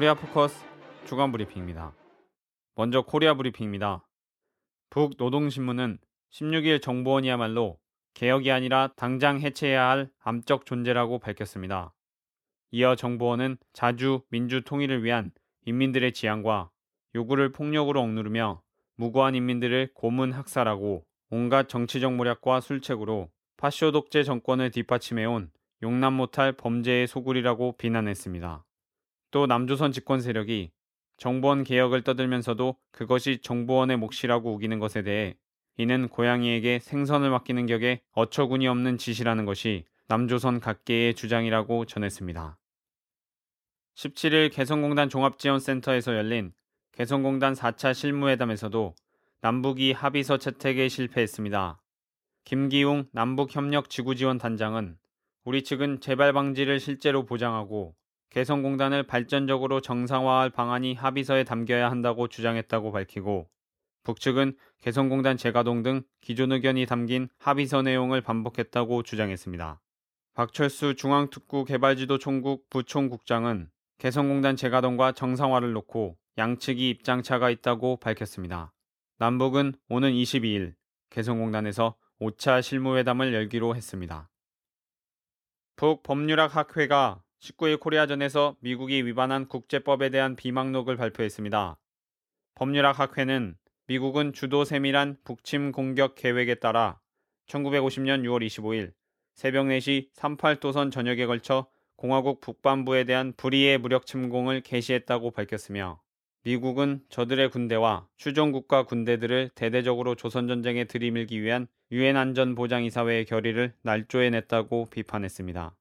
코리아 포커스 주간 브리핑입니다. 먼저 코리아 브리핑입니다. 북 노동신문은 16일 정보원이야말로 개혁이 아니라 당장 해체해야 할 암적 존재라고 밝혔습니다. 이어 정보원은 자주 민주 통일을 위한 인민들의 지향과 요구를 폭력으로 억누르며 무고한 인민들을 고문 학살하고 온갖 정치적 모략과 술책으로 파쇼 독재 정권을 뒷받침해온 용납 못할 범죄의 소굴이라고 비난했습니다. 또 남조선 집권 세력이 정보원 개혁을 떠들면서도 그것이 정보원의 몫이라고 우기는 것에 대해 이는 고양이에게 생선을 맡기는 격에 어처구니 없는 짓이라는 것이 남조선 각계의 주장이라고 전했습니다. 17일 개성공단 종합지원센터에서 열린 개성공단 4차 실무회담에서도 남북이 합의서 채택에 실패했습니다. 김기웅 남북협력지구지원단장은 우리 측은 재발 방지를 실제로 보장하고 개성공단을 발전적으로 정상화할 방안이 합의서에 담겨야 한다고 주장했다고 밝히고 북측은 개성공단 재가동 등 기존 의견이 담긴 합의서 내용을 반복했다고 주장했습니다. 박철수 중앙특구 개발지도 총국 부총국장은 개성공단 재가동과 정상화를 놓고 양측이 입장차가 있다고 밝혔습니다. 남북은 오는 22일 개성공단에서 5차 실무회담을 열기로 했습니다. 북법률학 학회가 19일 코리아전에서 미국이 위반한 국제법에 대한 비망록을 발표했습니다. 법률학 학회는 미국은 주도 세밀한 북침 공격 계획에 따라 1950년 6월 25일 새벽 4시 38도선 전역에 걸쳐 공화국 북반부에 대한 불의의 무력 침공을 개시했다고 밝혔으며 미국은 저들의 군대와 추종국가 군대들을 대대적으로 조선전쟁에 들이밀기 위한 유엔 안전보장이사회의 결의를 날조해 냈다고 비판했습니다.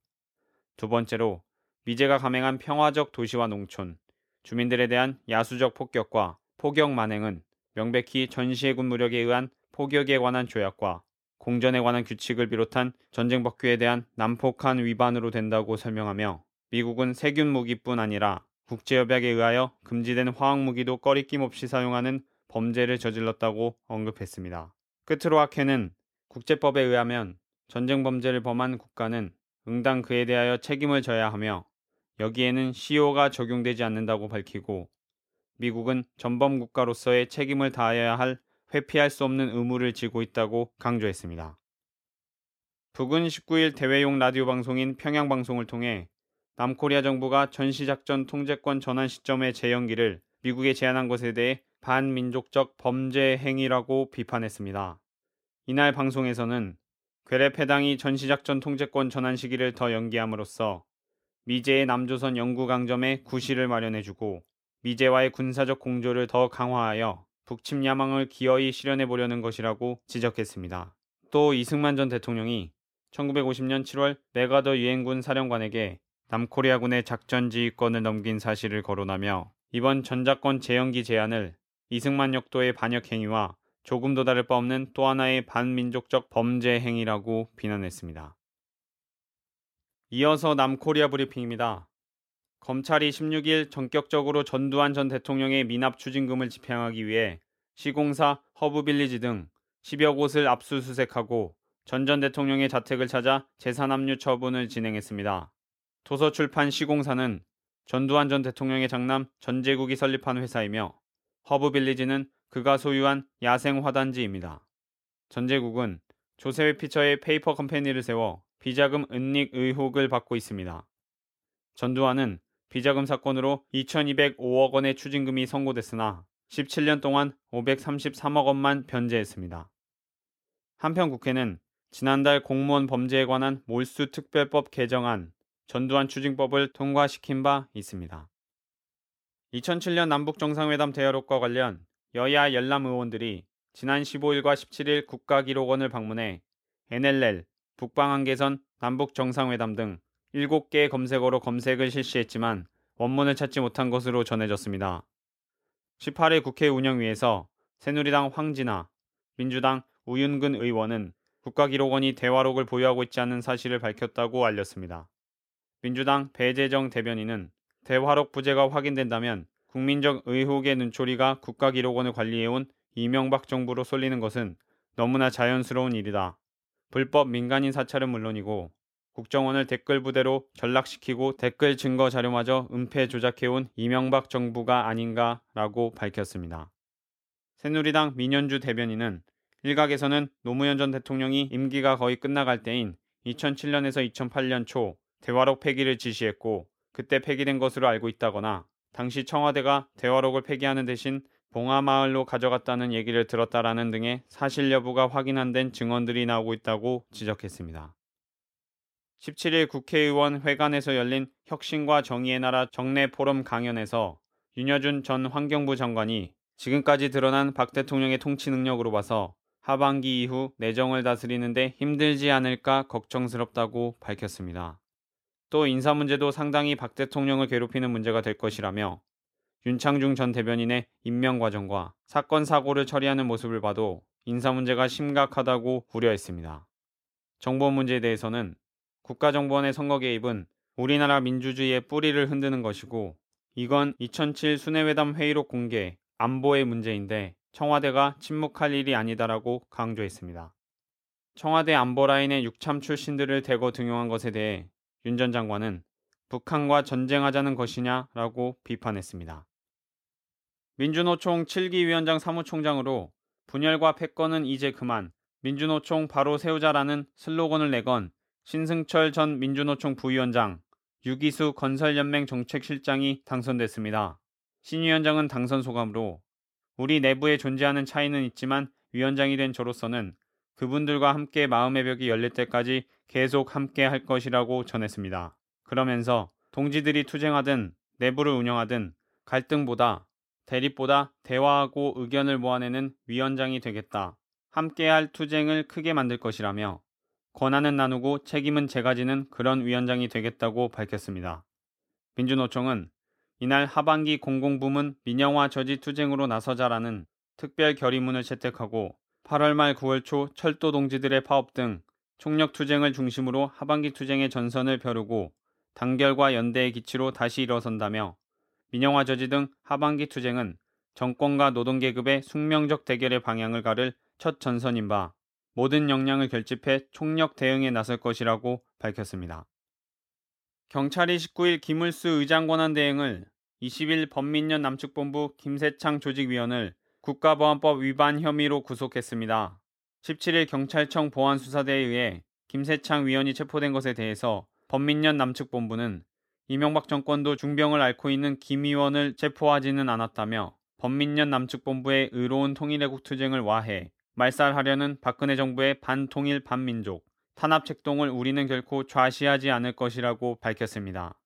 두 번째로 미제가 감행한 평화적 도시와 농촌, 주민들에 대한 야수적 폭격과 포격 만행은 명백히 전시해군 무력에 의한 포격에 관한 조약과 공전에 관한 규칙을 비롯한 전쟁 법규에 대한 난폭한 위반으로 된다고 설명하며 미국은 세균 무기뿐 아니라 국제협약에 의하여 금지된 화학 무기도 꺼리낌 없이 사용하는 범죄를 저질렀다고 언급했습니다. 끝으로 학회는 국제법에 의하면 전쟁 범죄를 범한 국가는 응당 그에 대하여 책임을 져야 하며 여기에는 CO가 적용되지 않는다고 밝히고 미국은 전범 국가로서의 책임을 다해야 할 회피할 수 없는 의무를 지고 있다고 강조했습니다. 북은 19일 대외용 라디오 방송인 평양 방송을 통해 남코리아 정부가 전시작전 통제권 전환 시점의 재연기를 미국에 제안한 것에 대해 반민족적 범죄 행위라고 비판했습니다. 이날 방송에서는 괴뢰 해당이 전시작전 통제권 전환 시기를 더 연기함으로써 미제의 남조선 영구 강점에 구실을 마련해주고 미제와의 군사적 공조를 더 강화하여 북침 야망을 기어이 실현해 보려는 것이라고 지적했습니다. 또 이승만 전 대통령이 1950년 7월 메가더 유엔군 사령관에게 남코리아군의 작전 지휘권을 넘긴 사실을 거론하며 이번 전작권 재연기 제안을 이승만 역도의 반역 행위와 조금도 다를 바 없는 또 하나의 반민족적 범죄 행위라고 비난했습니다. 이어서 남코리아 브리핑입니다. 검찰이 16일 전격적으로 전두환 전 대통령의 미납 추징금을 집행하기 위해 시공사 허브빌리지 등 10여 곳을 압수수색하고 전 전 대통령의 자택을 찾아 재산압류 처분을 진행했습니다. 도서출판 시공사는 전두환 전 대통령의 장남 전제국이 설립한 회사이며 허브빌리지는 그가 소유한 야생화 단지입니다. 전제국은 조세회피처에 페이퍼 컴퍼니를 세워 비자금 은닉 의혹을 받고 있습니다. 전두환은 비자금 사건으로 2205억 원의 추징금이 선고됐으나 17년 동안 533억 원만 변제했습니다. 한편 국회는 지난달 공무원 범죄에 관한 몰수 특별법 개정안 전두환 추징법을 통과시킨 바 있습니다. 2007년 남북정상회담 대화록과 관련 여야 열람 의원들이 지난 15일과 17일 국가기록원을 방문해 NLL, 북방한계선, 남북정상회담 등 7개의 검색어로 검색을 실시했지만 원문을 찾지 못한 것으로 전해졌습니다. 18일 국회 운영위에서 새누리당 황진아, 민주당 우윤근 의원은 국가기록원이 대화록을 보유하고 있지 않은 사실을 밝혔다고 알렸습니다. 민주당 배재정 대변인은 대화록 부재가 확인된다면 국민적 의혹의 눈초리가 국가기록원을 관리해온 이명박 정부로 쏠리는 것은 너무나 자연스러운 일이다. 불법 민간인 사찰은 물론이고 국정원을 댓글 부대로 전락시키고 댓글 증거 자료마저 은폐 조작해온 이명박 정부가 아닌가라고 밝혔습니다. 새누리당 민현주 대변인은 일각에서는 노무현 전 대통령이 임기가 거의 끝나갈 때인 2007년에서 2008년 초 대화록 폐기를 지시했고 그때 폐기된 것으로 알고 있다거나 당시 청와대가 대화록을 폐기하는 대신 봉하마을로 가져갔다는 얘기를 들었다라는 등의 사실 여부가 확인 안 된 증언들이 나오고 있다고 지적했습니다. 17일 국회의원 회관에서 열린 혁신과 정의의 나라 정례 포럼 강연에서 윤여준 전 환경부 장관이 지금까지 드러난 박 대통령의 통치 능력으로 봐서 하반기 이후 내정을 다스리는데 힘들지 않을까 걱정스럽다고 밝혔습니다. 또 인사 문제도 상당히 박 대통령을 괴롭히는 문제가 될 것이라며 윤창중 전 대변인의 임명 과정과 사건 사고를 처리하는 모습을 봐도 인사 문제가 심각하다고 우려했습니다. 정보 문제에 대해서는 국가정보원의 선거 개입은 우리나라 민주주의의 뿌리를 흔드는 것이고 이건 2007 순회회담 회의록 공개, 안보의 문제인데 청와대가 침묵할 일이 아니다라고 강조했습니다. 청와대 안보라인의 육참 출신들을 대거 등용한 것에 대해 윤 전 장관은 북한과 전쟁하자는 것이냐라고 비판했습니다. 민주노총 7기 위원장 사무총장으로 분열과 패권은 이제 그만 민주노총 바로 세우자라는 슬로건을 내건 신승철 전 민주노총 부위원장, 유기수 건설연맹 정책실장이 당선됐습니다. 신 위원장은 당선 소감으로 우리 내부에 존재하는 차이는 있지만 위원장이 된 저로서는 그분들과 함께 마음의 벽이 열릴 때까지 계속 함께 할 것이라고 전했습니다. 그러면서 동지들이 투쟁하든 내부를 운영하든 갈등보다 대립보다 대화하고 의견을 모아내는 위원장이 되겠다. 함께할 투쟁을 크게 만들 것이라며 권한은 나누고 책임은 제가 지는 그런 위원장이 되겠다고 밝혔습니다. 민주노총은 이날 하반기 공공부문 민영화 저지 투쟁으로 나서자라는 특별 결의문을 채택하고 8월 말 9월 초 철도 동지들의 파업 등 총력 투쟁을 중심으로 하반기 투쟁의 전선을 벼르고 단결과 연대의 기치로 다시 일어선다며 민영화 저지 등 하반기 투쟁은 정권과 노동계급의 숙명적 대결의 방향을 가를 첫 전선인 바 모든 역량을 결집해 총력 대응에 나설 것이라고 밝혔습니다. 경찰이 19일 김을수 의장 권한 대행을 20일 범민련 남측본부 김세창 조직위원을 국가보안법 위반 혐의로 구속했습니다. 17일 경찰청 보안수사대에 의해 김세창 위원이 체포된 것에 대해서 범민련 남측본부는 이명박 정권도 중병을 앓고 있는 김 의원을 체포하지는 않았다며 범민련 남측본부의 의로운 통일애국 투쟁을 와해 말살하려는 박근혜 정부의 반통일 반민족 탄압 책동을 우리는 결코 좌시하지 않을 것이라고 밝혔습니다.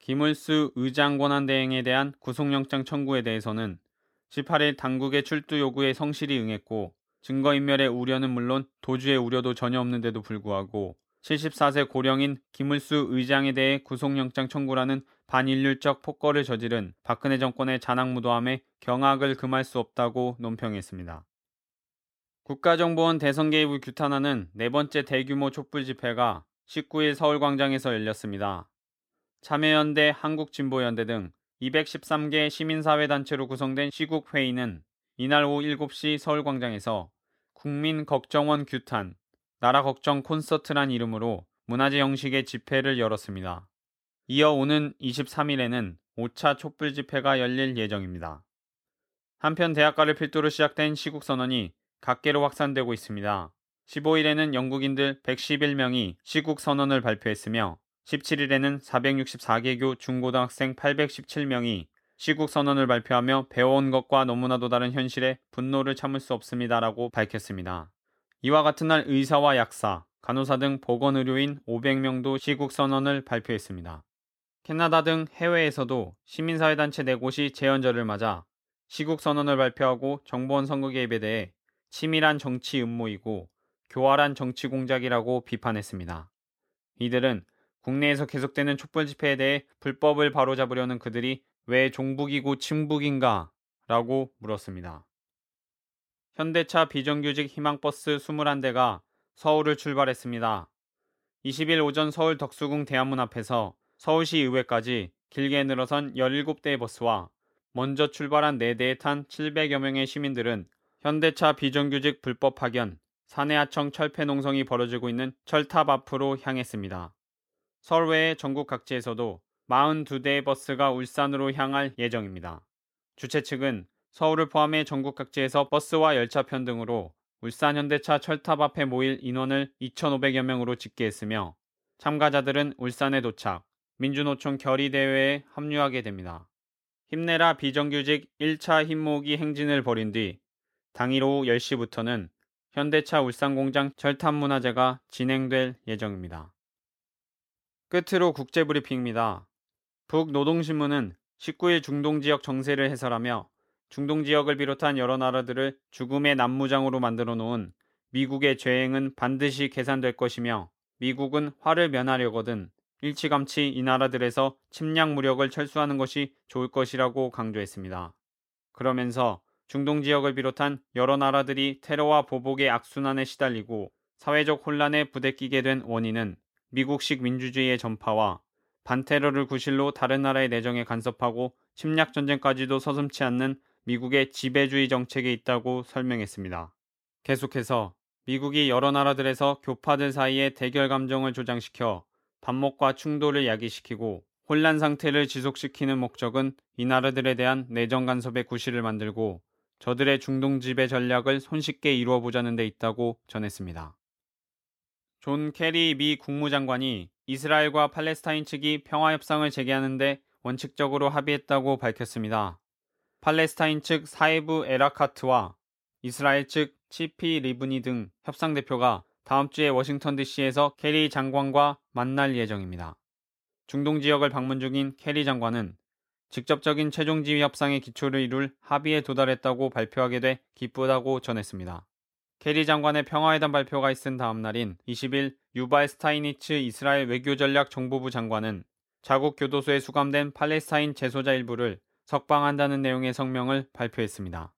김을수 의장 권한 대행에 대한 구속영장 청구에 대해서는 18일 당국의 출두 요구에 성실히 응했고 증거인멸의 우려는 물론 도주의 우려도 전혀 없는데도 불구하고 74세 고령인 김을수 의장에 대해 구속영장 청구라는 반인륜적 폭거를 저지른 박근혜 정권의 잔악무도함에 경악을 금할 수 없다고 논평했습니다. 국가정보원 대선 개입을 규탄하는 네 번째 대규모 촛불 집회가 19일 서울광장에서 열렸습니다. 참여연대, 한국진보연대 등 213개 시민사회단체로 구성된 시국회의는 이날 오후 7시 서울광장에서 국민 걱정원 규탄, 나라 걱정 콘서트란 이름으로 문화재 형식의 집회를 열었습니다. 이어 오는 23일에는 5차 촛불 집회가 열릴 예정입니다. 한편 대학가를 필두로 시작된 시국 선언이 각계로 확산되고 있습니다. 15일에는 영국인들 111명이 시국 선언을 발표했으며 17일에는 464개교 중고등학생 817명이 시국 선언을 발표하며 배워온 것과 너무나도 다른 현실에 분노를 참을 수 없습니다라고 밝혔습니다. 이와 같은 날 의사와 약사, 간호사 등 보건의료인 500명도 시국선언을 발표했습니다. 캐나다 등 해외에서도 시민사회단체 4곳이 재연절을 맞아 시국선언을 발표하고 정보원 선거 개입에 대해 치밀한 정치 음모이고 교활한 정치 공작이라고 비판했습니다. 이들은 국내에서 계속되는 촛불 집회에 대해 불법을 바로잡으려는 그들이 왜 종북이고 친북인가? 라고 물었습니다. 현대차 비정규직 희망버스 21대가 서울을 출발했습니다. 20일 오전 서울 덕수궁 대한문 앞에서 서울시 의회까지 길게 늘어선 17대의 버스와 먼저 출발한 4대에 탄 700여 명의 시민들은 현대차 비정규직 불법 파견, 사내하청 철폐 농성이 벌어지고 있는 철탑 앞으로 향했습니다. 서울 외에 전국 각지에서도 42대의 버스가 울산으로 향할 예정입니다. 주최 측은 서울을 포함해 전국 각지에서 버스와 열차 편 등으로 울산 현대차 철탑 앞에 모일 인원을 2,500여 명으로 집계했으며 참가자들은 울산에 도착, 민주노총 결의대회에 합류하게 됩니다. 힘내라 비정규직 1차 힘모으기 행진을 벌인 뒤 당일 오후 10시부터는 현대차 울산공장 철탑문화제가 진행될 예정입니다. 끝으로 국제브리핑입니다. 북노동신문은 19일 중동지역 정세를 해설하며 중동 지역을 비롯한 여러 나라들을 죽음의 난무장으로 만들어 놓은 미국의 죄행은 반드시 계산될 것이며 미국은 화를 면하려거든 일찌감치 이 나라들에서 침략 무력을 철수하는 것이 좋을 것이라고 강조했습니다. 그러면서 중동 지역을 비롯한 여러 나라들이 테러와 보복의 악순환에 시달리고 사회적 혼란에 부대끼게 된 원인은 미국식 민주주의의 전파와 반테러를 구실로 다른 나라의 내정에 간섭하고 침략 전쟁까지도 서슴치 않는 미국의 지배주의 정책에 있다고 설명했습니다. 계속해서 미국이 여러 나라들에서 교파들 사이의 대결 감정을 조장시켜 반목과 충돌을 야기시키고 혼란 상태를 지속시키는 목적은 이 나라들에 대한 내정 간섭의 구실을 만들고 저들의 중동 지배 전략을 손쉽게 이루어 보자는 데 있다고 전했습니다. 존 캐리 미 국무장관이 이스라엘과 팔레스타인 측이 평화 협상을 재개하는데 원칙적으로 합의했다고 밝혔습니다. 팔레스타인 측 사이브 에라카트와 이스라엘 측 치피 리브니 등 협상 대표가 다음 주에 워싱턴 DC에서 캐리 장관과 만날 예정입니다. 중동 지역을 방문 중인 캐리 장관은 직접적인 최종 지위 협상의 기초를 이룰 합의에 도달했다고 발표하게 돼 기쁘다고 전했습니다. 캐리 장관의 평화회담 발표가 있은 다음 날인 20일 유발 스타이니츠 이스라엘 외교전략 정보부 장관은 자국 교도소에 수감된 팔레스타인 재소자 일부를 석방한다는 내용의 성명을 발표했습니다.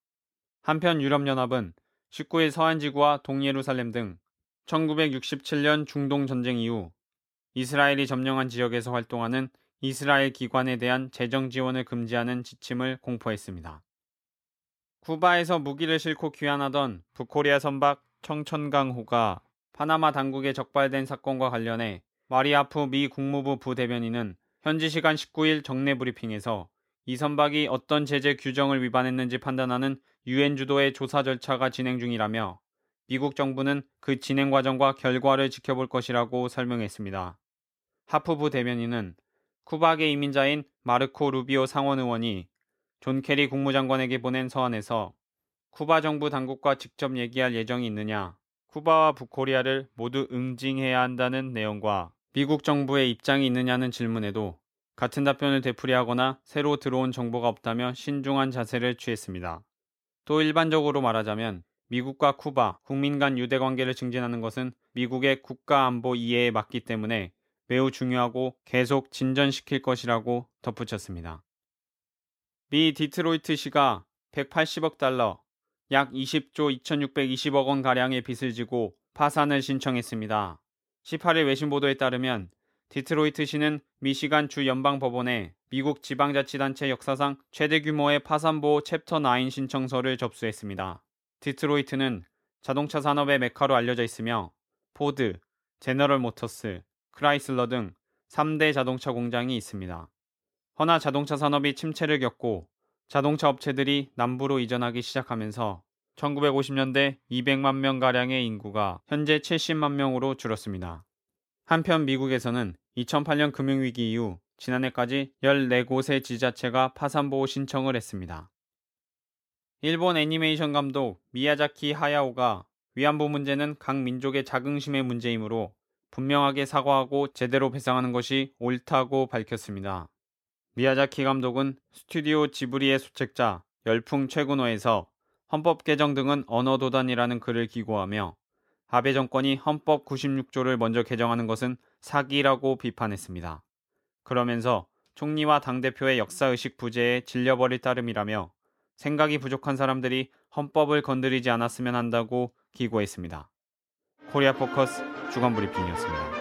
한편 유럽연합은 19일 서한지구와 동예루살렘 등 1967년 중동 전쟁 이후 이스라엘이 점령한 지역에서 활동하는 이스라엘 기관에 대한 재정 지원을 금지하는 지침을 공포했습니다. 쿠바에서 무기를 싣고 귀환하던 북코리아 선박 청천강호가 파나마 당국에 적발된 사건과 관련해 마리 하프 미 국무부 부대변인은 현지 시간 19일 정례 브리핑에서 이 선박이 어떤 제재 규정을 위반했는지 판단하는 유엔 주도의 조사 절차가 진행 중이라며 미국 정부는 그 진행 과정과 결과를 지켜볼 것이라고 설명했습니다. 하프 부대변인은 쿠바계 이민자인 마르코 루비오 상원 의원이 존 캐리 국무장관에게 보낸 서한에서 쿠바 정부 당국과 직접 얘기할 예정이 있느냐, 쿠바와 북코리아를 모두 응징해야 한다는 내용과 미국 정부의 입장이 있느냐는 질문에도 같은 답변을 되풀이하거나 새로 들어온 정보가 없다며 신중한 자세를 취했습니다. 또 일반적으로 말하자면 미국과 쿠바, 국민 간 유대 관계를 증진하는 것은 미국의 국가 안보 이해에 맞기 때문에 매우 중요하고 계속 진전시킬 것이라고 덧붙였습니다. 미 디트로이트시가 180억 달러, 약 20조 2620억 원 가량의 빚을 지고 파산을 신청했습니다. 18일 외신 보도에 따르면 디트로이트시는 미시간 주 연방법원에 미국 지방자치단체 역사상 최대 규모의 파산보호 챕터 9 신청서를 접수했습니다. 디트로이트는 자동차 산업의 메카로 알려져 있으며 포드, 제너럴 모터스, 크라이슬러 등 3대 자동차 공장이 있습니다. 허나 자동차 산업이 침체를 겪고 자동차 업체들이 남부로 이전하기 시작하면서 1950년대 200만 명가량의 인구가 현재 70만 명으로 줄었습니다. 한편 미국에서는 2008년 금융위기 이후 지난해까지 14곳의 지자체가 파산보호 신청을 했습니다. 일본 애니메이션 감독 미야자키 하야오가 위안부 문제는 각 민족의 자긍심의 문제이므로 분명하게 사과하고 제대로 배상하는 것이 옳다고 밝혔습니다. 미야자키 감독은 스튜디오 지브리의 소책자 열풍 최근호에서 헌법 개정 등은 언어 도단이라는 글을 기고하며 아베 정권이 헌법 96조를 먼저 개정하는 것은 사기라고 비판했습니다. 그러면서 총리와 당대표의 역사의식 부재에 질려버릴 따름이라며 생각이 부족한 사람들이 헌법을 건드리지 않았으면 한다고 기고했습니다. 코리아 포커스 주간 브리핑이었습니다.